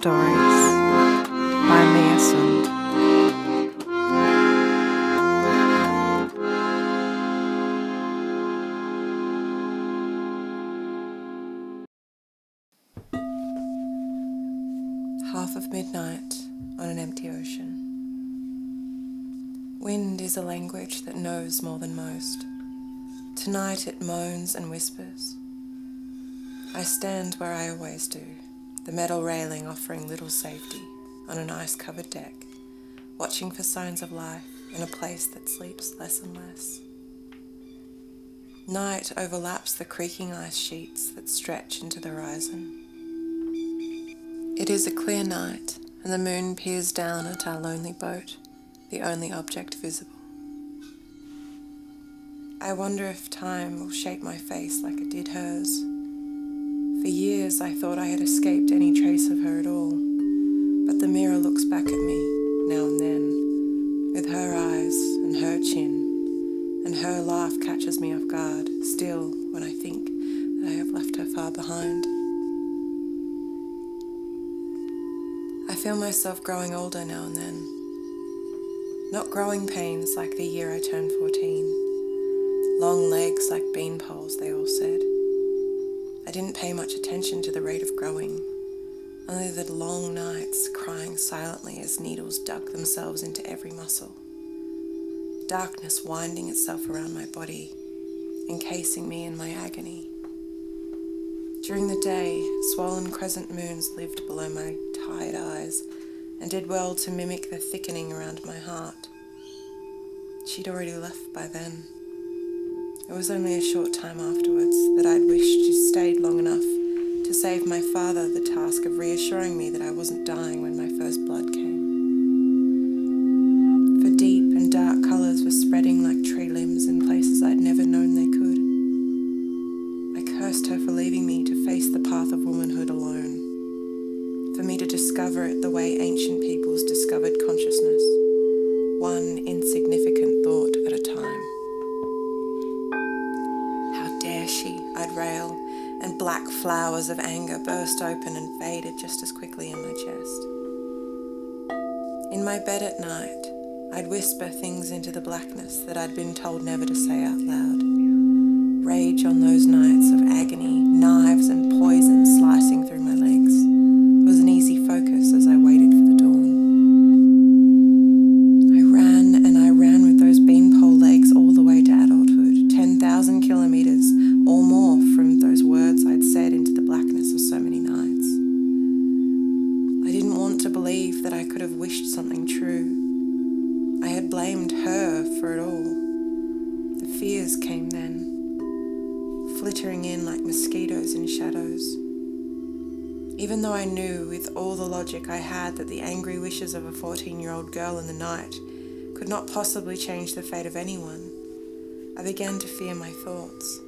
Stories by Mia Sund. Half of midnight on an empty ocean. Wind is a language that knows more than most. Tonight it moans and whispers. I stand where I always do, the metal railing offering little safety on an ice covered deck, watching for signs of life in a place that sleeps less and less. Night overlaps the creaking ice sheets that stretch into the horizon. It is a clear night, and the moon peers down at our lonely boat, the only object visible. I wonder if time will shape my face like it did hers. For years I thought I had escaped any trace of her at all, but the mirror looks back at me now and then, with her eyes and her chin, and her laugh catches me off guard still when I think that I have left her far behind. I feel myself growing older now and then. Not growing pains like the year I turned 14. Long legs like bean poles, they all said. I didn't pay much attention to the rate of growing, only the long nights crying silently as needles dug themselves into every muscle. Darkness winding itself around my body, encasing me in my agony. During the day, swollen crescent moons lived below my tired eyes and did well to mimic the thickening around my heart. She'd already left by then. It was only a short time afterwards that I'd wished she'd stayed long enough to save my father the task of reassuring me that I wasn't dying when my first blood came. I'd and black flowers of anger burst open and faded just as quickly in my chest. In my bed at night, I'd whisper things into the blackness that I'd been told never to say out loud. Rage on those nights of agony, knives and poison slicing through my could have wished something true. I had blamed her for it all. The fears came then, flittering in like mosquitoes in shadows. Even though I knew with all the logic I had that the angry wishes of a 14 year old girl in the night could not possibly change the fate of anyone, I began to fear my thoughts.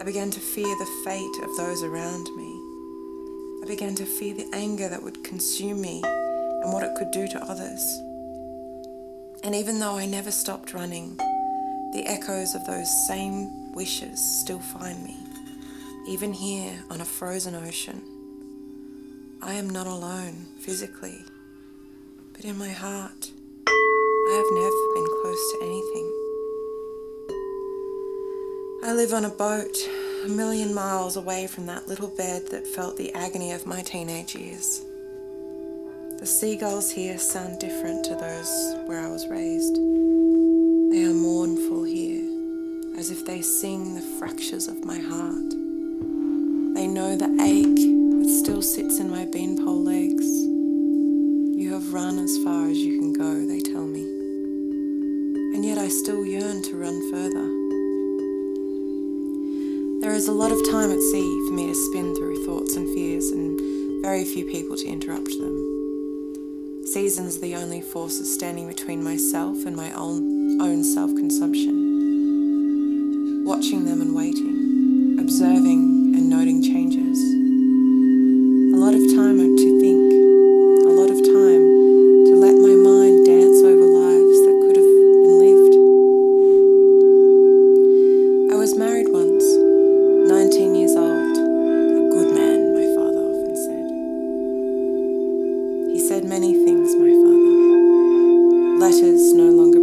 I began to fear the fate of those around me. I began to fear the anger that would consume me and what it could do to others. And even though I never stopped running, the echoes of those same wishes still find me, even here on a frozen ocean. I am not alone physically, but in my heart, I have never been close to anything. I live on a boat a million miles away from that little bed that felt the agony of my teenage years. The seagulls here sound different to those where I was raised. They are mournful here, as if they sing the fractures of my heart. They know the ache that still sits in my beanpole legs. You have run as far as you can go, they tell me. And yet I still yearn to run further. There is a lot of time at sea for me to spin through thoughts and fears, and very few people to interrupt them. Seasons are the only forces standing between myself and my own, own self consumption. Watching them and waiting, observing and noting changes. A lot of time to Letters no longer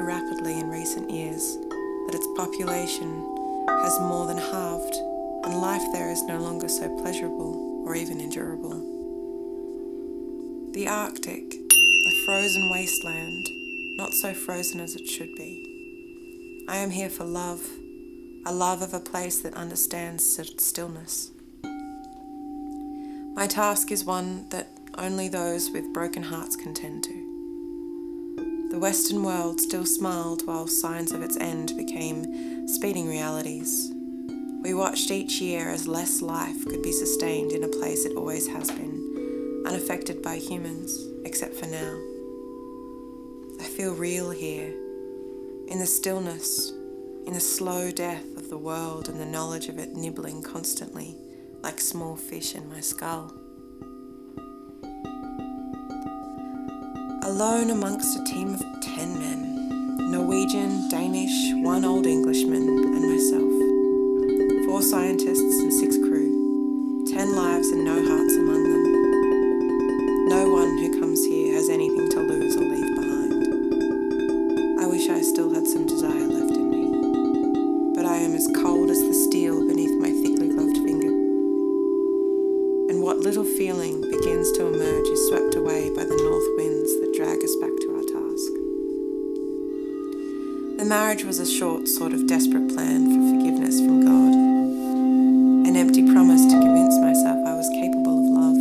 rapidly in recent years that its population has more than halved and life there is no longer so pleasurable or even endurable. The Arctic, a frozen wasteland, not so frozen as it should be. I am here for love, a love of a place that understands st- stillness. My task is one that only those with broken hearts can tend to. The Western world still smiled while signs of its end became speeding realities. We watched each year as less life could be sustained in a place it always has been, unaffected by humans, except for now. I feel real here, in the stillness, in the slow death of the world and the knowledge of it nibbling constantly like small fish in my skull. Alone amongst a team of ten men Norwegian, Danish, one old Englishman, and myself. Four scientists marriage was a short, sort of desperate plan for forgiveness from God. An empty promise to convince myself I was capable of love.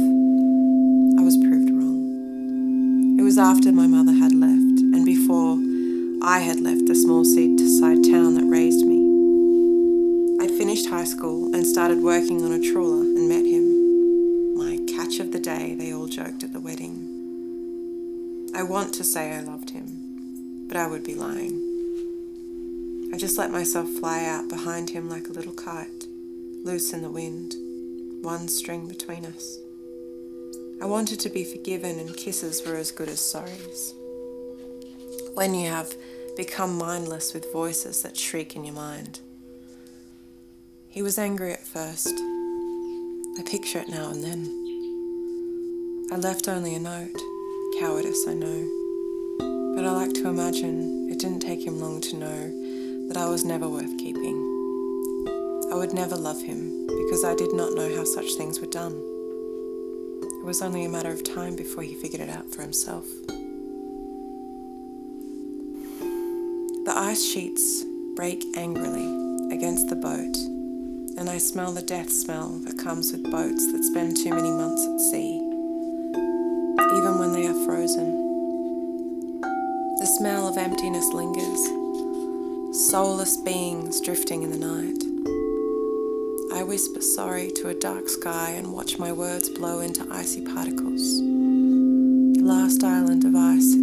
I was proved wrong. It was after my mother had left, and before I had left the small seaside town that raised me. I'd finished high school and started working on a trawler and met him. My catch of the day, they all joked at the wedding. I want to say I loved him, but I would be lying. I just let myself fly out behind him like a little kite, loose in the wind, one string between us. I wanted to be forgiven, and kisses were as good as sorries. When you have become mindless with voices that shriek in your mind. He was angry at first. I picture it now and then. I left only a note. Cowardice, I know. But I like to imagine it didn't take him long to know that I was never worth keeping. I would never love him because I did not know how such things were done. It was only a matter of time before he figured it out for himself. The ice sheets break angrily against the boat, and I smell the death smell that comes with boats that spend too many months at sea, even when they are frozen. The smell of emptiness lingers, soulless beings drifting in the night. I whisper sorry to a dark sky and watch my words blow into icy particles. The last island of ice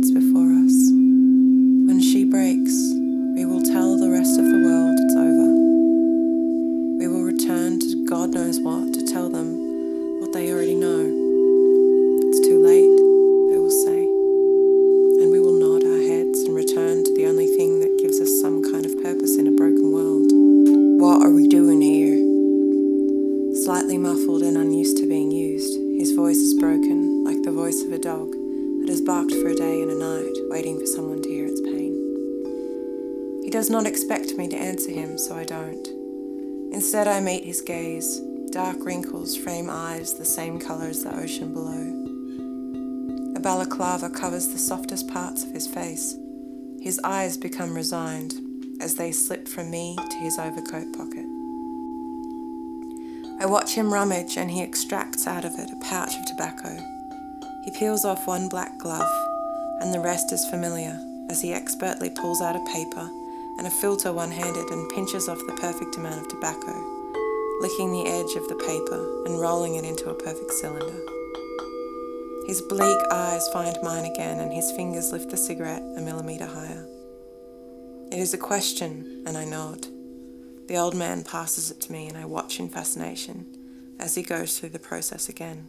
day and a night, waiting for someone to hear its pain. He does not expect me to answer him, so I don't. Instead, I meet his gaze, Dark wrinkles frame eyes the same colour as the ocean below. A balaclava covers the softest parts of his face. His eyes become resigned as they slip from me to his overcoat pocket. I watch him rummage and he extracts out of it a pouch of tobacco. He peels off one black glove, and the rest is familiar as he expertly pulls out a paper and a filter one handed and pinches off the perfect amount of tobacco, licking the edge of the paper and rolling it into a perfect cylinder. His bleak eyes find mine again, and his fingers lift the cigarette a millimetre higher. It is a question, and I nod. The old man passes it to me, and I watch in fascination as he goes through the process again.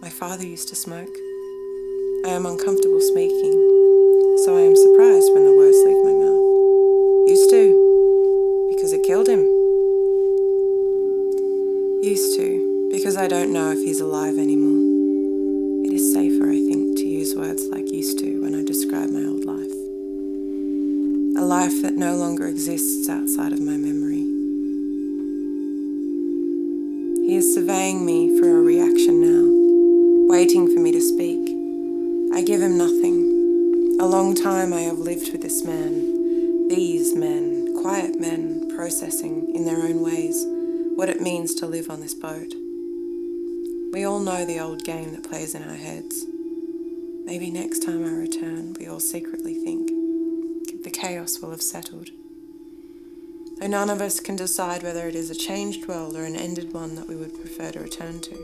My father used to smoke. I am uncomfortable speaking, so I am surprised when the quiet men, processing in their own ways what it means to live on this boat. We all know the old game that plays in our heads. Maybe next time I return, we all secretly think the chaos will have settled. Though none of us can decide whether it is a changed world or an ended one that we would prefer to return to.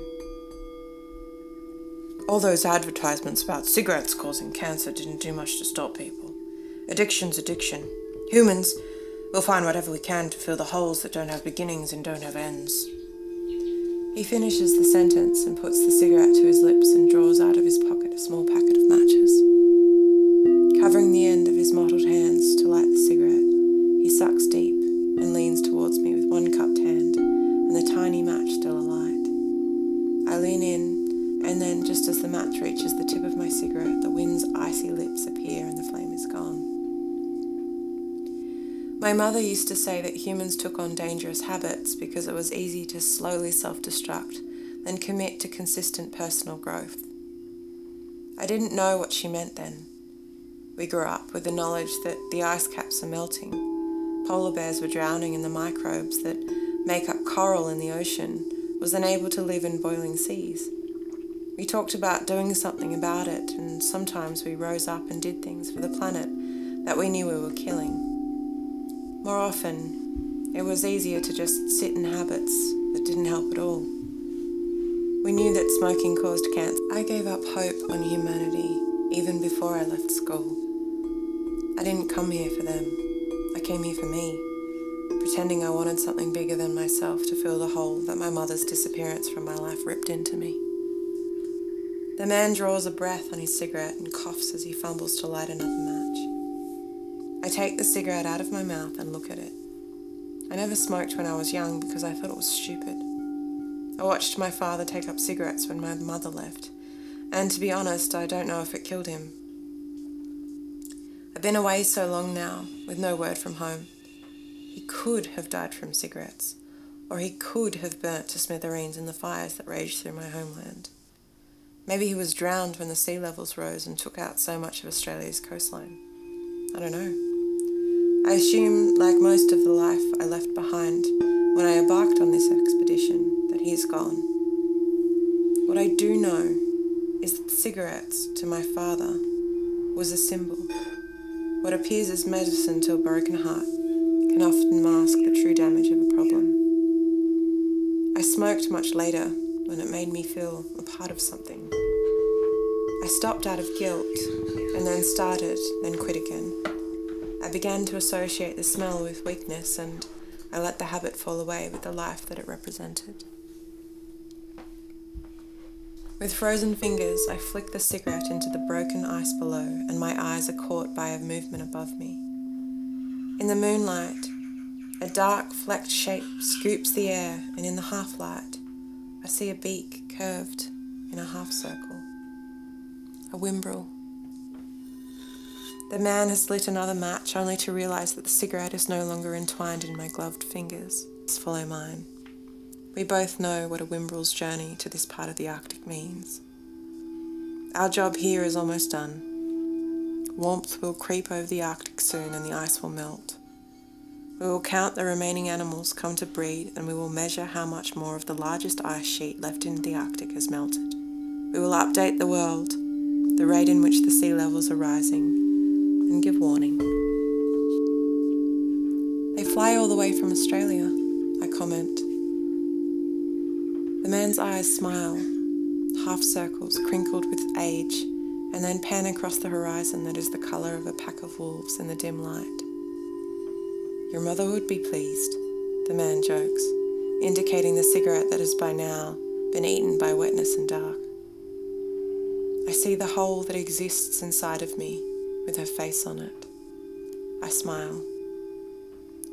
All those advertisements about cigarettes causing cancer didn't do much to stop people. Addiction's addiction. Humans We'll find whatever we can to fill the holes that don't have beginnings and don't have ends. He finishes the sentence and puts the cigarette to his lips and draws out of his pocket a small packet of matches. Covering the end of his mottled hands to light the cigarette, he sucks deep and leans towards me with one cupped hand and the tiny match still alight. I lean in, and then, just as the match reaches the tip of my cigarette, the wind's icy lips appear and the flame is gone. My mother used to say that humans took on dangerous habits because it was easy to slowly self destruct, then commit to consistent personal growth. I didn't know what she meant then. We grew up with the knowledge that the ice caps are melting, polar bears were drowning, and the microbes that make up coral in the ocean was unable to live in boiling seas. We talked about doing something about it, and sometimes we rose up and did things for the planet that we knew we were killing. More often, it was easier to just sit in habits that didn't help at all. We knew that smoking caused cancer. I gave up hope on humanity even before I left school. I didn't come here for them, I came here for me, pretending I wanted something bigger than myself to fill the hole that my mother's disappearance from my life ripped into me. The man draws a breath on his cigarette and coughs as he fumbles to light another match. I take the cigarette out of my mouth and look at it. I never smoked when I was young because I thought it was stupid. I watched my father take up cigarettes when my mother left, and to be honest, I don't know if it killed him. I've been away so long now, with no word from home. He could have died from cigarettes, or he could have burnt to smithereens in the fires that raged through my homeland. Maybe he was drowned when the sea levels rose and took out so much of Australia's coastline. I don't know. I assume, like most of the life I left behind when I embarked on this expedition, that he is gone. What I do know is that cigarettes, to my father, was a symbol. What appears as medicine to a broken heart can often mask the true damage of a problem. I smoked much later when it made me feel a part of something. I stopped out of guilt and then started, then quit again. I began to associate the smell with weakness, and I let the habit fall away with the life that it represented. With frozen fingers, I flick the cigarette into the broken ice below, and my eyes are caught by a movement above me. In the moonlight, a dark flecked shape scoops the air, and in the half light, I see a beak curved in a half circle. A whimbrel. The man has lit another match, only to realize that the cigarette is no longer entwined in my gloved fingers. Let's Follow mine. We both know what a Whimbrel's journey to this part of the Arctic means. Our job here is almost done. Warmth will creep over the Arctic soon and the ice will melt. We will count the remaining animals come to breed and we will measure how much more of the largest ice sheet left in the Arctic has melted. We will update the world, the rate in which the sea levels are rising, and give warning. They fly all the way from Australia, I comment. The man's eyes smile, half circles crinkled with age, and then pan across the horizon that is the colour of a pack of wolves in the dim light. Your mother would be pleased, the man jokes, indicating the cigarette that has by now been eaten by wetness and dark. I see the hole that exists inside of me with her face on it. I smile.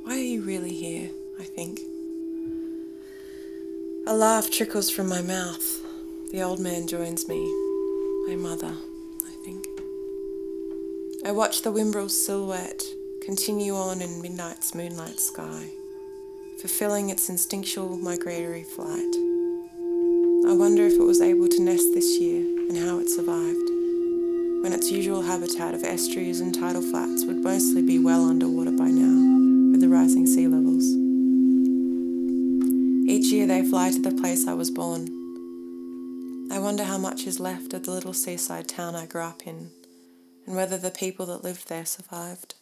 Why are you really here? I think. A laugh trickles from my mouth. The old man joins me. My mother, I think. I watch the Whimbrel's silhouette continue on in midnight's moonlight sky, fulfilling its instinctual migratory flight. I wonder if it was able to nest this year and how it survived, when its usual habitat of estuaries and tidal flats would mostly be well underwater by now, with the rising sea levels. Each year they fly to the place I was born. I wonder how much is left of the little seaside town I grew up in, and whether the people that lived there survived.